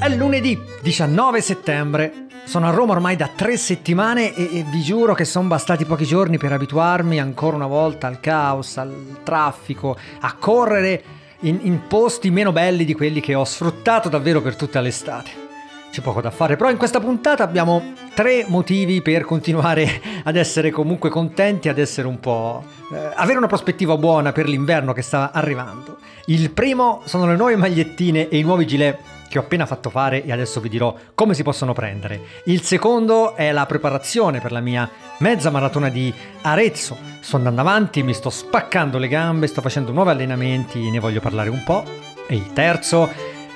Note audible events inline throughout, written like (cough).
È lunedì 19 settembre. Sono a Roma ormai da tre settimane e, e vi giuro che sono bastati pochi giorni per abituarmi ancora una volta al caos, al traffico, a correre in, in posti meno belli di quelli che ho sfruttato davvero per tutta l'estate. C'è poco da fare, però in questa puntata abbiamo tre motivi per continuare ad essere comunque contenti, ad essere un po'... Eh, avere una prospettiva buona per l'inverno che sta arrivando. Il primo sono le nuove magliettine e i nuovi gilet che ho appena fatto fare e adesso vi dirò come si possono prendere. Il secondo è la preparazione per la mia mezza maratona di Arezzo. Sto andando avanti, mi sto spaccando le gambe, sto facendo nuovi allenamenti, ne voglio parlare un po'. E il terzo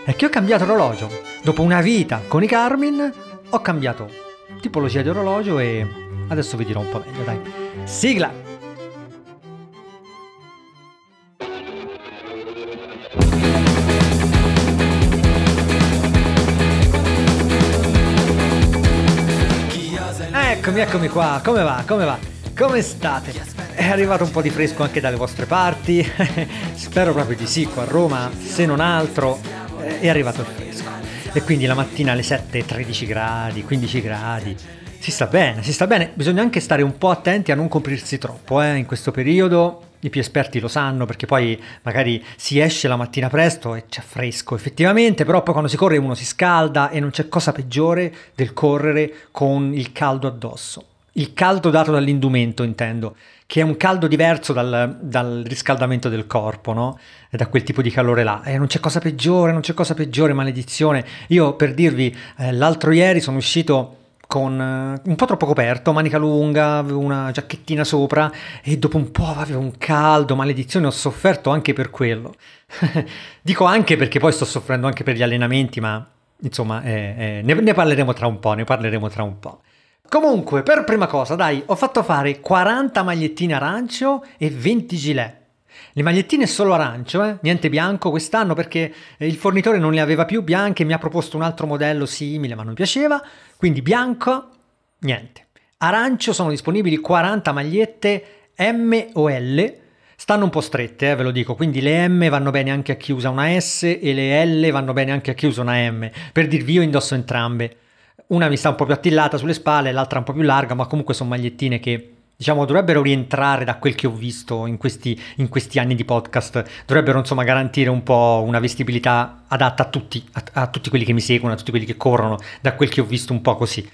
è che ho cambiato orologio. Dopo una vita con i Garmin ho cambiato tipologia di orologio e adesso vi dirò un po' meglio, dai. Sigla! Eccomi, eccomi qua, come va, come va? Come state? È arrivato un po' di fresco anche dalle vostre parti? (laughs) Spero proprio di sì, qua a Roma, se non altro, eh, è arrivato il fresco. E quindi la mattina alle 7, 13 gradi, 15 gradi. Si sta bene, si sta bene. Bisogna anche stare un po' attenti a non coprirsi troppo, eh, in questo periodo i più esperti lo sanno perché poi magari si esce la mattina presto e c'è fresco effettivamente, però poi quando si corre uno si scalda e non c'è cosa peggiore del correre con il caldo addosso. Il caldo dato dall'indumento, intendo, che è un caldo diverso dal, dal riscaldamento del corpo, no? E da quel tipo di calore là. E non c'è cosa peggiore, non c'è cosa peggiore, maledizione. Io per dirvi, eh, l'altro ieri sono uscito con uh, un po' troppo coperto, manica lunga, una giacchettina sopra e dopo un po' avevo un caldo, maledizione, ho sofferto anche per quello. (laughs) Dico anche perché poi sto soffrendo anche per gli allenamenti, ma insomma eh, eh, ne, ne parleremo tra un po', ne parleremo tra un po'. Comunque, per prima cosa, dai, ho fatto fare 40 magliettine arancio e 20 gilet. Le magliettine solo arancio, eh? niente bianco quest'anno perché eh, il fornitore non le aveva più bianche, mi ha proposto un altro modello simile ma non piaceva, quindi bianco, niente. Arancio sono disponibili 40 magliette M o L, stanno un po' strette, eh, ve lo dico, quindi le M vanno bene anche a chi usa una S e le L vanno bene anche a chi usa una M, per dirvi io indosso entrambe. Una mi sta un po' più attillata sulle spalle, l'altra un po' più larga, ma comunque sono magliettine che diciamo, dovrebbero rientrare da quel che ho visto in questi, in questi, anni di podcast, dovrebbero insomma garantire un po' una vestibilità adatta a tutti, a, a, tutti quelli che mi seguono, a tutti quelli che corrono, da quel che ho visto un po' così.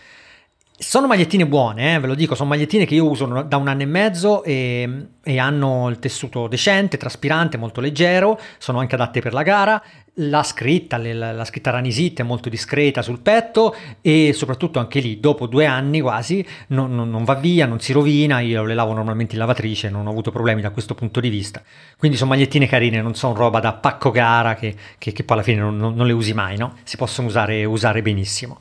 Sono magliettine buone, eh, ve lo dico, sono magliettine che io uso da un anno e mezzo e, e, hanno il tessuto decente, traspirante, molto leggero, sono anche adatte per la gara, la scritta, la, la scritta Ranisit è molto discreta sul petto e soprattutto anche lì, dopo due anni quasi, non, non, non va via, non si rovina, io le lavo normalmente in lavatrice, non ho avuto problemi da questo punto di vista. Quindi sono magliettine carine, non sono roba da pacco gara che, che, che poi alla fine non, non, le usi mai, no? Si possono usare, usare benissimo.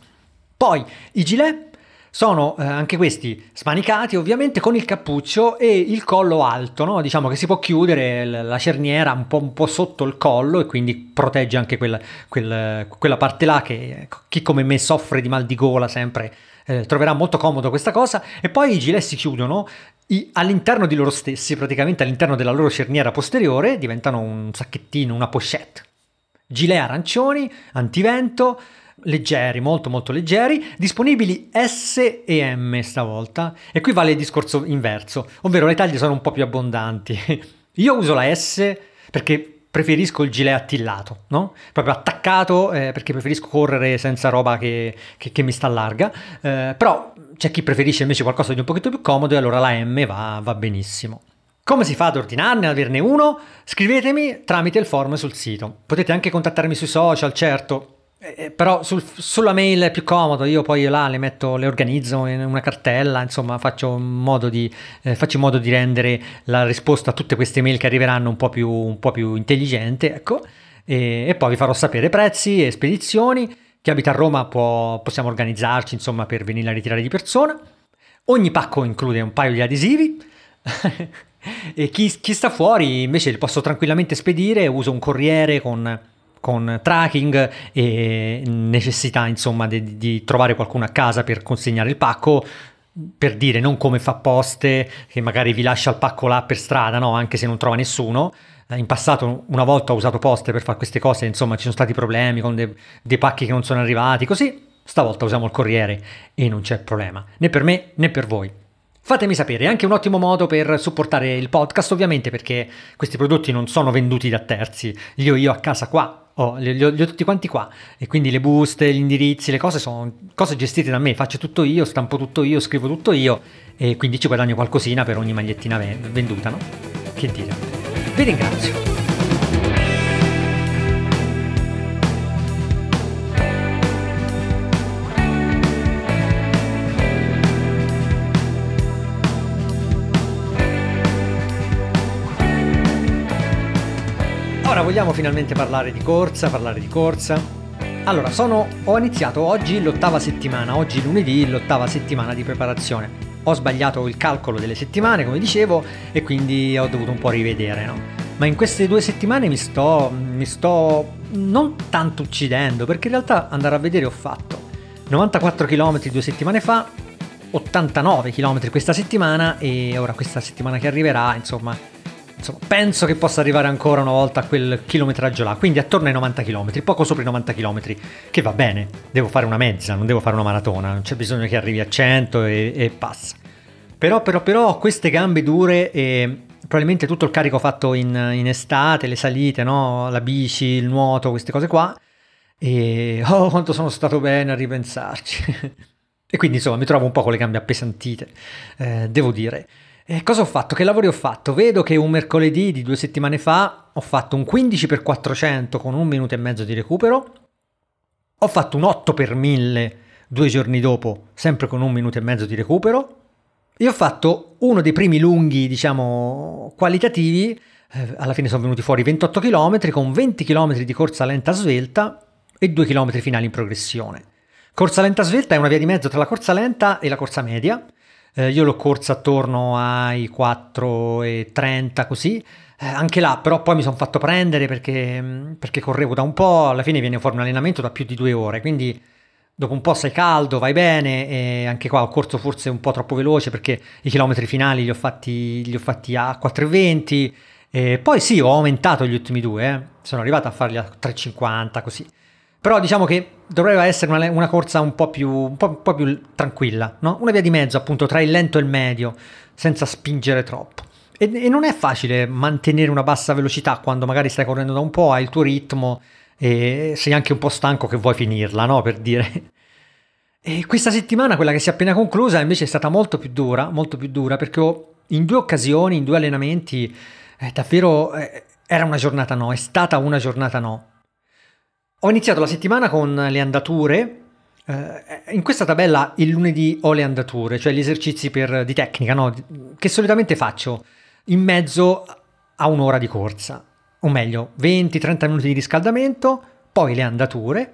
Poi i gilet sono eh, anche questi smanicati ovviamente con il cappuccio e il collo alto, no? diciamo che si può chiudere la cerniera un po', un po sotto il collo e quindi protegge anche quella, quella, quella parte là che chi come me soffre di mal di gola sempre eh, troverà molto comodo questa cosa e poi i gilet si chiudono i, all'interno di loro stessi, praticamente all'interno della loro cerniera posteriore diventano un sacchettino, una pochette. Gilet arancioni, antivento, leggeri, molto molto leggeri, disponibili S e M stavolta. E qui vale il discorso inverso, ovvero le taglie sono un po' più abbondanti. (laughs) Io uso la S perché preferisco il gilet attillato, no? Proprio attaccato eh, perché preferisco correre senza roba che, che, che mi sta larga. Eh, però c'è chi preferisce invece qualcosa di un pochino più comodo e allora la M va, va benissimo. Come si fa ad ordinarne, ad averne uno? Scrivetemi tramite il form sul sito. Potete anche contattarmi sui social, certo, eh, eh, però sul, sulla mail è più comodo, io poi là le metto, le organizzo in una cartella, insomma faccio in modo di, eh, faccio modo di rendere la risposta a tutte queste mail che arriveranno un po' più, un po più intelligente, ecco, e, e, poi vi farò sapere prezzi e spedizioni, chi abita a Roma può, possiamo organizzarci insomma per venire a ritirare di persona, ogni pacco include un paio di adesivi, (laughs) e chi, chi sta fuori invece li posso tranquillamente spedire, uso un corriere con con tracking e necessità insomma di, di, trovare qualcuno a casa per consegnare il pacco per dire non come fa poste che magari vi lascia il pacco là per strada no? anche se non trova nessuno in passato una volta ho usato poste per fare queste cose, insomma ci sono stati problemi con de- dei pacchi che non sono arrivati, così stavolta usiamo il corriere e non c'è problema, né per me né per voi. Fatemi sapere, è anche un ottimo modo per supportare il podcast, ovviamente perché questi prodotti non sono venduti da terzi, li ho io a casa qua, oh, li, ho, li, ho, tutti quanti qua e quindi le buste, gli indirizzi, le cose sono cose gestite da me, faccio tutto io, stampo tutto io, scrivo tutto io e quindi ci guadagno qualcosina per ogni magliettina venduta, no? Che dire. Vi ringrazio. Vogliamo finalmente parlare di corsa, parlare di corsa. Allora, sono, ho iniziato oggi l'ottava settimana, oggi lunedì l'ottava settimana di preparazione. Ho sbagliato il calcolo delle settimane, come dicevo, e quindi ho dovuto un po' rivedere, no? Ma in queste due settimane mi sto, mi sto non tanto uccidendo, perché in realtà andare a vedere ho fatto 94 km due settimane fa, 89 km questa settimana e ora questa settimana che arriverà, insomma, insomma, penso che possa arrivare ancora una volta a quel chilometraggio là, quindi attorno ai 90 km, poco sopra i 90 km, che va bene, devo fare una mezza, non devo fare una maratona, non c'è bisogno che arrivi a 100 e, e passa. Però, però, però ho queste gambe dure e probabilmente tutto il carico fatto in, in estate, le salite, no? la bici, il nuoto, queste cose qua, e oh quanto sono stato bene a ripensarci. (laughs) e quindi insomma mi trovo un po' con le gambe appesantite, eh, devo dire. E cosa ho fatto? Che lavori ho fatto? Vedo che un mercoledì di due settimane fa ho fatto un 15x400 con un minuto e mezzo di recupero. Ho fatto un 8x1000 due giorni dopo, sempre con un minuto e mezzo di recupero. E ho fatto uno dei primi lunghi, diciamo, qualitativi. Eh, alla fine sono venuti fuori 28 km con 20 km di corsa lenta svelta e 2 km finali in progressione. Corsa lenta svelta è una via di mezzo tra la corsa lenta e la corsa media eh, io l'ho corsa attorno ai 4,30 così. Eh, anche là, però poi mi sono fatto prendere perché, mm, perché, correvo da un po', alla fine viene fuori un allenamento da più di due ore, quindi dopo un po' sei caldo, vai bene e anche qua ho corso forse un po' troppo veloce perché i chilometri finali li ho fatti, li ho fatti a 4,20 e poi sì, ho aumentato gli ultimi due, eh. sono arrivato a farli a 3,50 così. Però diciamo che dovrebbe essere una, una corsa un po, più, un, po', un po' più tranquilla, no? una via di mezzo appunto tra il lento e il medio, senza spingere troppo. E, e, non è facile mantenere una bassa velocità quando magari stai correndo da un po', hai il tuo ritmo e sei anche un po' stanco che vuoi finirla, no? Per dire. E questa settimana, quella che si è appena conclusa, invece è stata molto più dura, molto più dura, perché in due occasioni, in due allenamenti, eh, davvero eh, era una giornata no, è stata una giornata no. Ho iniziato la settimana con le andature. Eh, in questa tabella il lunedì ho le andature, cioè gli esercizi per, di tecnica, no? che solitamente faccio in mezzo a un'ora di corsa, o meglio 20-30 minuti di riscaldamento, poi le andature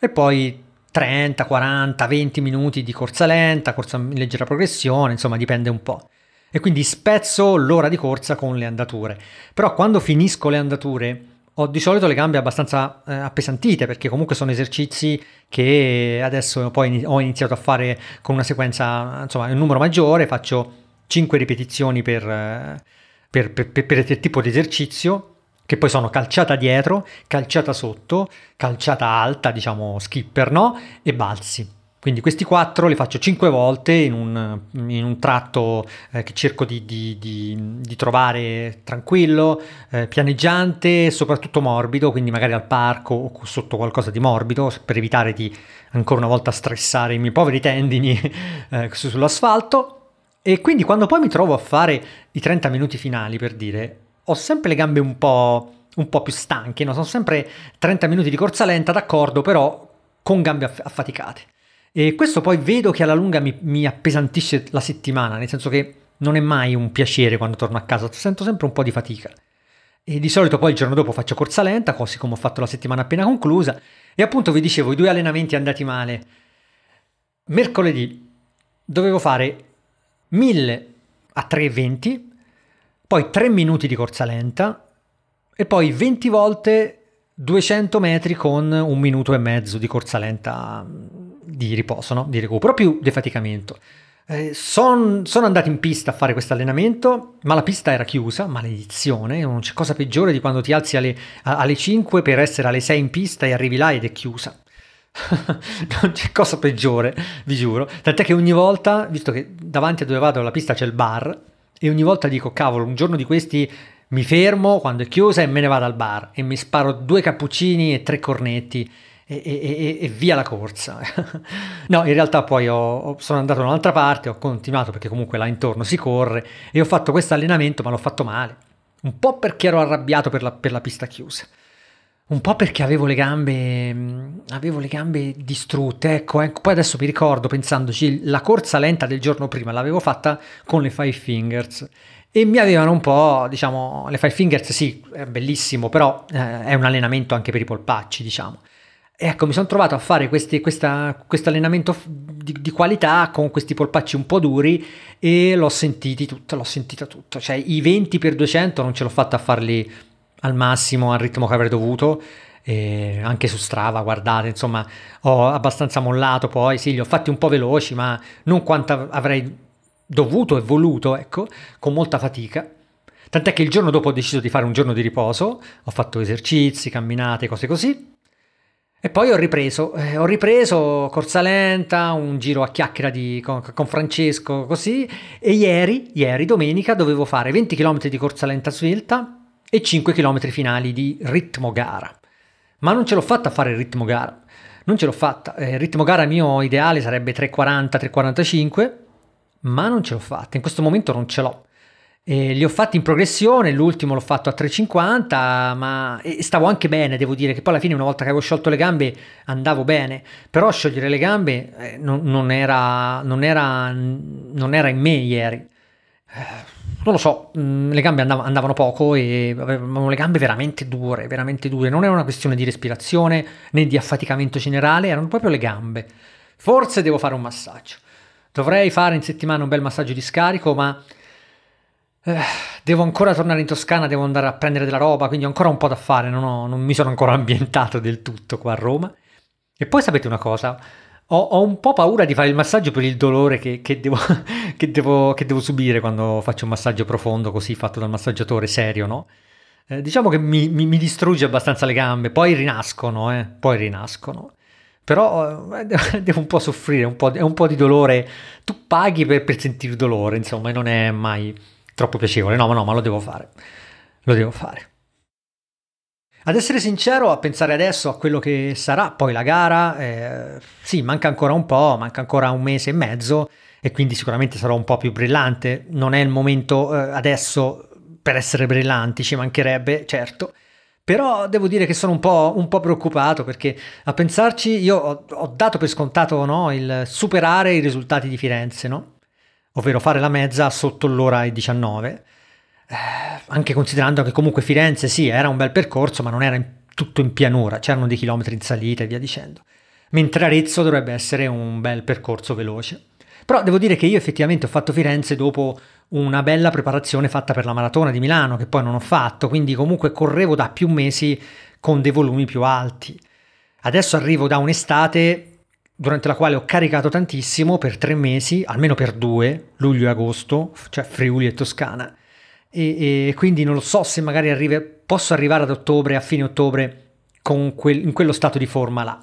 e poi 30, 40, 20 minuti di corsa lenta, corsa in leggera progressione, insomma dipende un po'. E quindi spezzo l'ora di corsa con le andature. Però quando finisco le andature ho di solito le gambe abbastanza eh, appesantite perché comunque sono esercizi che adesso poi ho iniziato a fare con una sequenza, insomma, un numero maggiore, faccio 5 ripetizioni per, eh, per, per, per, per tipo di esercizio che poi sono calciata dietro, calciata sotto, calciata alta, diciamo skipper, no? E balzi. Quindi questi quattro li faccio cinque volte in un, in un tratto eh, che cerco di, di, di, di trovare tranquillo, eh, pianeggiante e soprattutto morbido, quindi magari al parco o sotto qualcosa di morbido per evitare di ancora una volta stressare i miei poveri tendini (laughs) eh, sull'asfalto. E quindi quando poi mi trovo a fare i 30 minuti finali per dire, ho sempre le gambe un po', un po più stanche, no? sono sempre 30 minuti di corsa lenta, d'accordo, però con gambe affaticate. E questo poi vedo che alla lunga mi, mi appesantisce la settimana, nel senso che non è mai un piacere quando torno a casa, sento sempre un po' di fatica. E di solito poi il giorno dopo faccio corsa lenta, così come ho fatto la settimana appena conclusa. E appunto vi dicevo, i due allenamenti andati male. Mercoledì dovevo fare 1000 a 3,20, poi 3 minuti di corsa lenta e poi 20 volte 200 metri con un minuto e mezzo di corsa lenta di riposo, no? di recupero, più defaticamento. Eh, son, sono andato in pista a fare questo allenamento, ma la pista era chiusa, maledizione, non c'è cosa peggiore di quando ti alzi alle, alle 5 per essere alle 6 in pista e arrivi là ed è chiusa. (laughs) non c'è cosa peggiore, vi giuro. Tant'è che ogni volta, visto che davanti a dove vado alla pista c'è il bar, e ogni volta dico, cavolo, un giorno di questi mi fermo quando è chiusa e me ne vado al bar e mi sparo due cappuccini e tre cornetti e, e, e, via la corsa. (laughs) no, in realtà poi ho, sono andato da un'altra parte, ho continuato perché comunque là intorno si corre e ho fatto questo allenamento ma l'ho fatto male. Un po' perché ero arrabbiato per la, per la pista chiusa. Un po' perché avevo le gambe, avevo le gambe distrutte, ecco, ecco, poi adesso mi ricordo pensandoci, la corsa lenta del giorno prima l'avevo fatta con le Five Fingers e mi avevano un po', diciamo, le Five Fingers sì, è bellissimo, però eh, è un allenamento anche per i polpacci, diciamo. Ecco, mi sono trovato a fare questo allenamento di, di, qualità con questi polpacci un po' duri e l'ho sentito tutto, l'ho sentito tutto. Cioè i 20 x 200 non ce l'ho fatta a farli al massimo, al ritmo che avrei dovuto. E anche su Strava, guardate, insomma, ho abbastanza mollato poi, sì, li ho fatti un po' veloci, ma non quanto avrei dovuto e voluto, ecco, con molta fatica. Tant'è che il giorno dopo ho deciso di fare un giorno di riposo, ho fatto esercizi, camminate, cose così, e poi ho ripreso, eh, ho ripreso corsa lenta, un giro a chiacchiera di, con, con, Francesco, così, e ieri, ieri, domenica, dovevo fare 20 km di corsa lenta svelta e 5 km finali di ritmo gara. Ma non ce l'ho fatta a fare il ritmo gara, non ce l'ho fatta. Eh, il ritmo gara mio ideale sarebbe 3,40, 3,45, ma non ce l'ho fatta, in questo momento non ce l'ho. E li ho fatti in progressione, l'ultimo l'ho fatto a 3,50, ma stavo anche bene, devo dire che poi alla fine una volta che avevo sciolto le gambe andavo bene, però sciogliere le gambe eh, non, non, era, non, era, non, era, in me ieri. Eh, non lo so, mm, le gambe andavano, andavano poco e avevamo le gambe veramente dure, veramente dure. Non era una questione di respirazione né di affaticamento generale, erano proprio le gambe. Forse devo fare un massaggio. Dovrei fare in settimana un bel massaggio di scarico, ma eh, devo ancora tornare in Toscana, devo andare a prendere della roba, quindi ho ancora un po' da fare, non, ho, non mi sono ancora (laughs) ambientato del tutto qua a Roma. E poi sapete una cosa, ho, ho un po' paura di fare il massaggio per il dolore che, che, devo, (laughs) che, devo, che, devo, subire quando faccio un massaggio profondo così fatto dal massaggiatore serio, no? Eh, diciamo che mi, mi, mi, distrugge abbastanza le gambe, poi rinascono, eh, poi rinascono. Però eh, (laughs) devo un po' soffrire, un po', è un po' di dolore. Tu paghi per, per sentire dolore, insomma, e non è mai troppo piacevole. No, ma no, ma lo devo fare. Lo devo fare. Ad essere sincero, a pensare adesso a quello che sarà poi la gara, eh, sì, manca ancora un po', manca ancora un mese e mezzo e quindi sicuramente sarò un po' più brillante. Non è il momento eh, adesso per essere brillanti, ci mancherebbe, certo. Però devo dire che sono un po', un po preoccupato perché a pensarci io ho, ho dato per scontato no, il superare i risultati di Firenze, no? Ovvero fare la mezza sotto l'ora e 19, eh, anche considerando che comunque Firenze sì, era un bel percorso, ma non era in, tutto in pianura, c'erano dei chilometri in salita e via dicendo. Mentre Arezzo dovrebbe essere un bel percorso veloce. Però devo dire che io effettivamente ho fatto Firenze dopo una bella preparazione fatta per la maratona di Milano, che poi non ho fatto, quindi comunque correvo da più mesi con dei volumi più alti. Adesso arrivo da un'estate durante la quale ho caricato tantissimo per tre mesi, almeno per due, luglio e agosto, cioè Friuli e Toscana. E, e quindi non lo so se magari arrivi, posso arrivare ad ottobre, a fine ottobre, quel, in quello stato di forma là.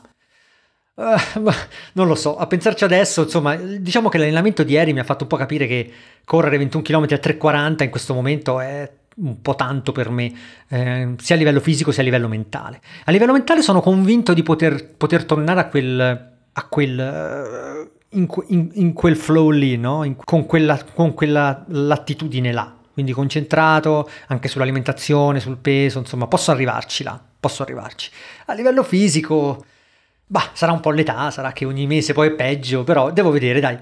Uh, non lo so, a pensarci adesso, insomma, diciamo che l'allenamento di ieri mi ha fatto un po' capire che correre 21 km a 3,40 in questo momento è un po' tanto per me, eh, sia a livello fisico sia a livello mentale. A livello mentale sono convinto di poter, poter tornare a quel a quel, eh, in, in, in, quel flow lì, no? in, con, quella, con quella latitudine là. Quindi concentrato anche sull'alimentazione, sul peso, insomma, posso arrivarci là, posso arrivarci. A livello fisico, bah, sarà un po' l'età, sarà che ogni mese poi è peggio, però devo vedere, dai.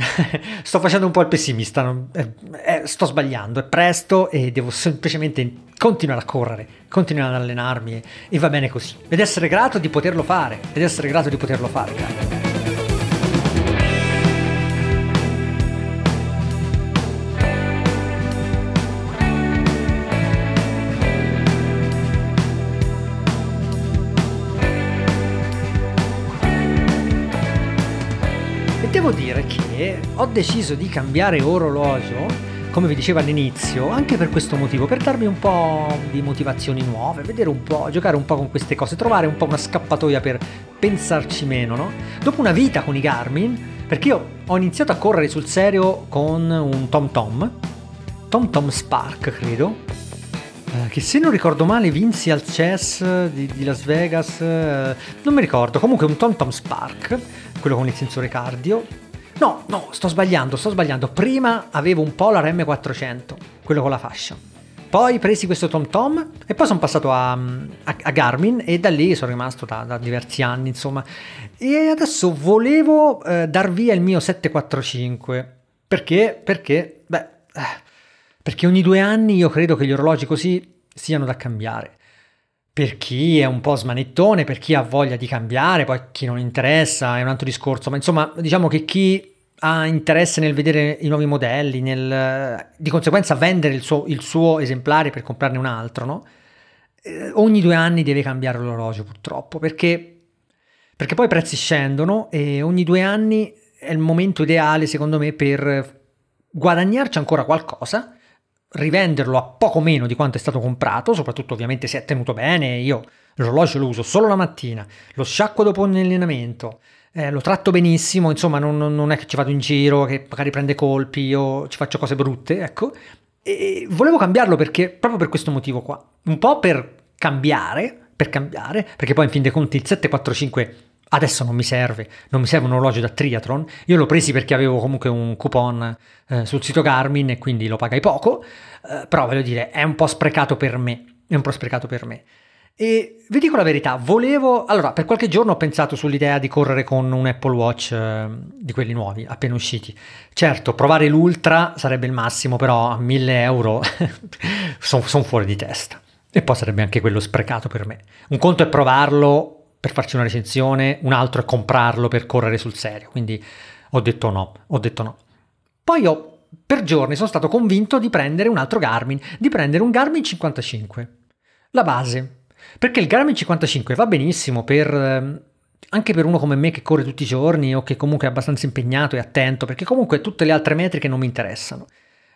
(laughs) sto facendo un po' il pessimista, non, eh, eh, sto sbagliando, è presto e devo semplicemente continuare a correre, continuare ad allenarmi e, e va bene così. Ed essere grato di poterlo fare, ed essere grato di poterlo fare, caro. Devo dire che ho deciso di cambiare orologio come vi dicevo all'inizio, anche per questo motivo, per darmi un po' di motivazioni nuove, vedere un po', giocare un po' con queste cose, trovare un po' una scappatoia per pensarci meno, no? Dopo una vita con i Garmin, perché io ho iniziato a correre sul serio con un Tom Tom, Tom Tom Spark credo, eh, che se non ricordo male vinsi al chess di, di Las Vegas, eh, non mi ricordo, comunque un Tom Tom Spark, quello con il sensore cardio, No, no, sto sbagliando, sto sbagliando. Prima avevo un Polar M400, quello con la fascia. Poi presi questo Tom Tom e poi sono passato a, a, a Garmin e da lì sono rimasto da, da, diversi anni, insomma. E adesso volevo eh, dar via il mio 745. Perché? Perché? Beh, eh, perché ogni due anni io credo che gli orologi così siano da cambiare. Per chi è un po' smanettone, per chi ha voglia di cambiare, poi chi non interessa è un altro discorso, ma insomma diciamo che chi ha interesse nel vedere i nuovi modelli, nel, di conseguenza vendere il suo, il suo, esemplare per comprarne un altro, no? Eh, ogni due anni deve cambiare l'orologio purtroppo, perché, perché poi i prezzi scendono e ogni due anni è il momento ideale secondo me per guadagnarci ancora qualcosa, rivenderlo a poco meno di quanto è stato comprato, soprattutto ovviamente se è tenuto bene, io l'orologio lo uso solo la mattina, lo sciacquo dopo un allenamento, eh, lo tratto benissimo, insomma non, non, è che ci vado in giro, che magari prende colpi o ci faccio cose brutte, ecco. E volevo cambiarlo perché, proprio per questo motivo qua, un po' per cambiare, per cambiare, perché poi in fin dei conti il 745 adesso non mi serve, non mi serve un orologio da triathlon, io l'ho presi perché avevo comunque un coupon eh, sul sito Garmin e quindi lo pagai poco, eh, però voglio dire è un po' sprecato per me, è un po' sprecato per me. E vi dico la verità, volevo... Allora, per qualche giorno ho pensato sull'idea di correre con un Apple Watch eh, di quelli nuovi, appena usciti. Certo, provare l'Ultra sarebbe il massimo, però a 1000 euro (laughs) sono son fuori di testa. E poi sarebbe anche quello sprecato per me. Un conto è provarlo per farci una recensione, un altro è comprarlo per correre sul serio. Quindi ho detto no, ho detto no. Poi ho, per giorni sono stato convinto di prendere un altro Garmin, di prendere un Garmin 55. La base, perché il Garmin 55 va benissimo per, ehm, anche per uno come me che corre tutti i giorni o che comunque è abbastanza impegnato e attento, perché comunque tutte le altre metriche non mi interessano.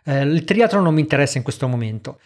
Eh, il triathlon non mi interessa in questo momento.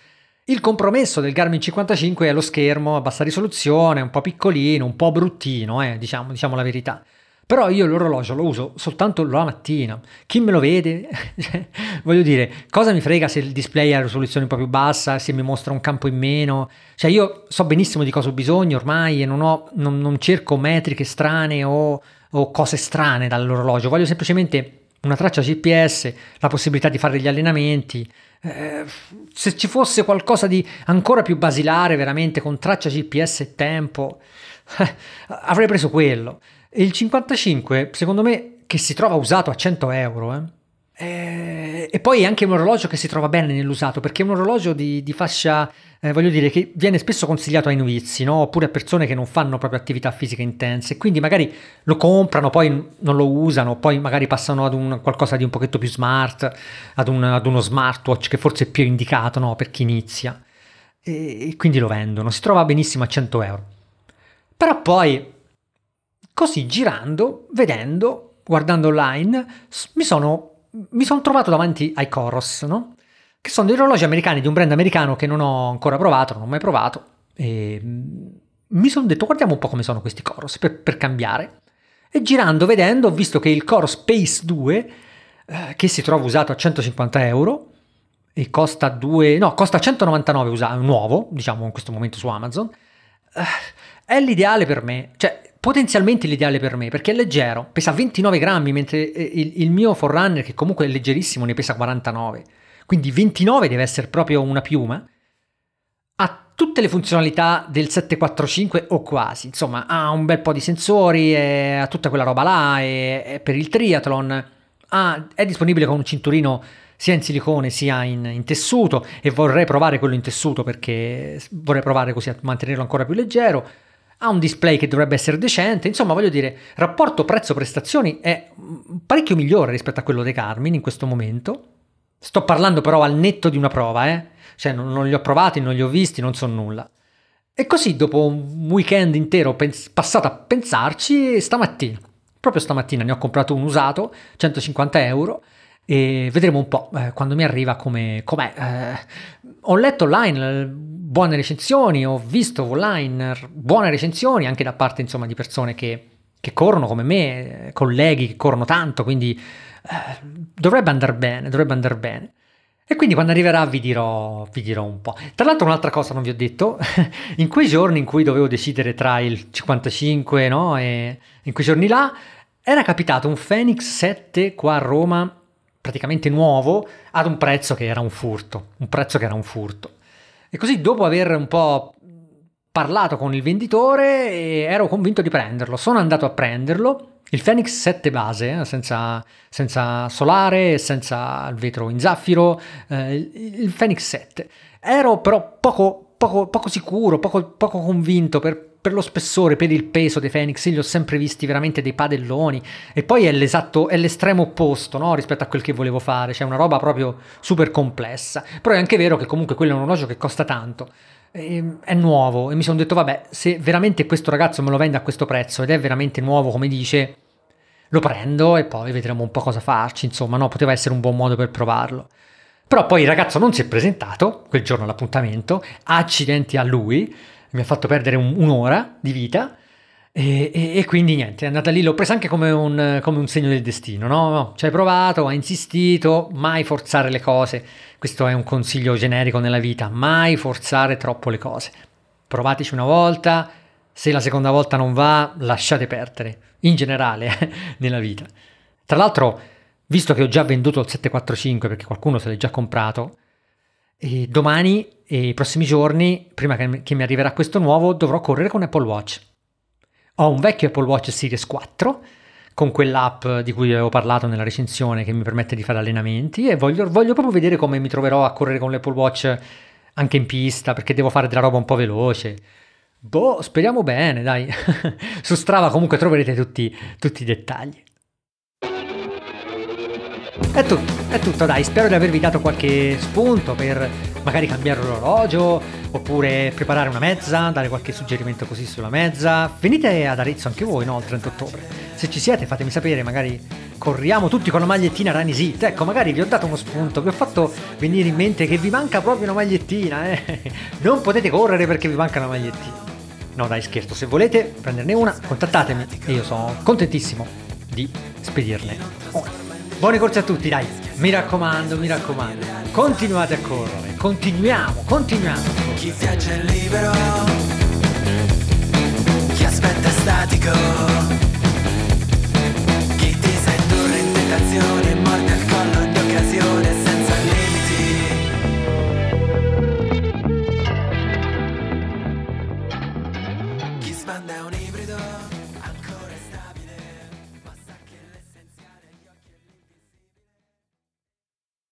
Il compromesso del Garmin 55 è lo schermo a bassa risoluzione, un po' piccolino, un po' bruttino, eh, diciamo, diciamo la verità. Però io l'orologio lo uso soltanto la mattina. Chi me lo vede? (laughs) Voglio dire, cosa mi frega se il display ha risoluzione un po' più bassa, se mi mostra un campo in meno? Cioè io so benissimo di cosa ho bisogno ormai e non, ho, non, non cerco metriche strane o, o cose strane dall'orologio. Voglio semplicemente una traccia GPS, la possibilità di fare degli allenamenti. Eh, se ci fosse qualcosa di ancora più basilare, veramente con traccia GPS e tempo, eh, avrei preso quello. E il 55, secondo me, che si trova usato a 100 euro, eh? E, poi è anche un orologio che si trova bene nell'usato, perché è un orologio di, di fascia, eh, voglio dire, che viene spesso consigliato ai novizi, no? oppure a persone che non fanno proprio attività fisiche intense, quindi magari lo comprano, poi non lo usano, poi magari passano ad un qualcosa di un pochetto più smart, ad, un, ad uno smartwatch che forse è più indicato no? per chi inizia, e, e quindi lo vendono, si trova benissimo a 100 euro. Però poi Così girando, vedendo, guardando online, mi sono, mi sono trovato davanti ai Coros, no? Che sono dei orologi americani di un brand americano che non ho ancora provato, non ho mai provato. E mm, mi sono detto guardiamo un po' come sono questi Coros per, per cambiare. E girando, vedendo, ho visto che il Coros Space 2, eh, che si trova usato a 150 euro, e costa 2, no, costa 199 usato, nuovo, diciamo in questo momento su Amazon, eh, è l'ideale per me. Cioè, potenzialmente l'ideale per me perché è leggero, pesa 29 grammi, mentre eh, il, il mio Forerunner, che comunque è leggerissimo, ne pesa 49. Quindi 29 deve essere proprio una piuma. Ha tutte le funzionalità del 745 o quasi, insomma, ha un bel po' di sensori, ha tutta quella roba là, è, è per il triathlon, ha, è disponibile con un cinturino sia in silicone sia in, in, tessuto e vorrei provare quello in tessuto perché vorrei provare così a mantenerlo ancora più leggero ha un display che dovrebbe essere decente, insomma voglio dire, rapporto prezzo-prestazioni è parecchio migliore rispetto a quello dei Carmin in questo momento. Sto parlando però al netto di una prova, eh? cioè non, non li ho provati, non li ho visti, non so nulla. E così dopo un weekend intero pens- passato a pensarci, stamattina, Proprio stamattina ne ho comprato un usato, 150 euro, e vedremo un po' eh, quando mi arriva come, com'è. Eh, ho letto online eh, buone recensioni, ho visto online buone recensioni anche da parte insomma di persone che, che corrono come me, colleghi che corrono tanto, quindi eh, dovrebbe andare bene, dovrebbe andare bene. E quindi quando arriverà vi dirò, vi dirò un po'. Tra l'altro un'altra cosa non vi ho detto, (laughs) in quei giorni in cui dovevo decidere tra il 55 no, e in quei giorni là, era capitato un Phoenix 7 qua a Roma praticamente nuovo ad un prezzo che era un furto, un prezzo che era un furto. E così dopo aver un po' parlato con il venditore ero convinto di prenderlo, sono andato a prenderlo, il Phoenix 7 base, eh, senza, senza solare, senza il vetro in zaffiro, eh, il Phoenix 7. Ero però poco, poco, poco sicuro, poco, poco convinto per per lo spessore, per il peso dei Phoenix, li ho sempre visti veramente dei padelloni. E poi è l'esatto, è l'estremo opposto no? rispetto a quel che volevo fare, cioè una roba proprio super complessa. Però è anche vero che comunque quello è un orologio che costa tanto. È nuovo e mi sono detto, vabbè, se veramente questo ragazzo me lo vende a questo prezzo ed è veramente nuovo, come dice, lo prendo e poi vedremo un po' cosa farci. Insomma, no, poteva essere un buon modo per provarlo. Però poi il ragazzo non si è presentato quel giorno all'appuntamento, accidenti a lui mi ha fatto perdere un, un'ora di vita. E, e, e, quindi niente, è andata lì, l'ho presa anche come un, come un segno del destino, no? no? Ci hai provato, hai insistito, mai forzare le cose. Questo è un consiglio generico nella vita, mai forzare troppo le cose. Provateci una volta, se la seconda volta non va, lasciate perdere, in generale, (laughs) nella vita. Tra l'altro, visto che ho già venduto il 745 perché qualcuno se l'è già comprato, e domani e i prossimi giorni, prima che, mi arriverà questo nuovo, dovrò correre con Apple Watch. Ho un vecchio Apple Watch Series 4 con quell'app di cui avevo parlato nella recensione che mi permette di fare allenamenti e voglio, voglio, proprio vedere come mi troverò a correre con l'Apple Watch anche in pista perché devo fare della roba un po' veloce. Boh, speriamo bene, dai. (laughs) Su Strava comunque troverete tutti, tutti i dettagli. È tutto, è tutto, dai, spero di avervi dato qualche spunto per magari cambiare l'orologio oppure preparare una mezza, dare qualche suggerimento così sulla mezza. Venite ad Arezzo anche voi, no? Il 30 ottobre. Se ci siete fatemi sapere, magari corriamo tutti con la magliettina Rani Sit. Ecco, magari vi ho dato uno spunto, vi ho fatto venire in mente che vi manca proprio una magliettina, eh? (laughs) Non potete correre perché vi manca una magliettina. No dai scherzo, se volete prenderne una contattatemi e io sono contentissimo di spedirne. Buone corse a tutti, dai. Mi raccomando, mi raccomando. Continuate a correre. Continuiamo, continuiamo. Chi viaggia è libero. Chi aspetta è statico. Chi ti sa indurre in tentazione, morte al collo